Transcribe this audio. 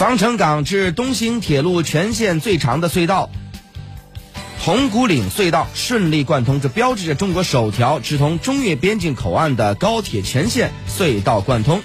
防城港至东兴铁路全线最长的隧道铜鼓岭隧道顺利贯通这标志着中国首条直通中越边境口岸的高铁全线隧道贯通。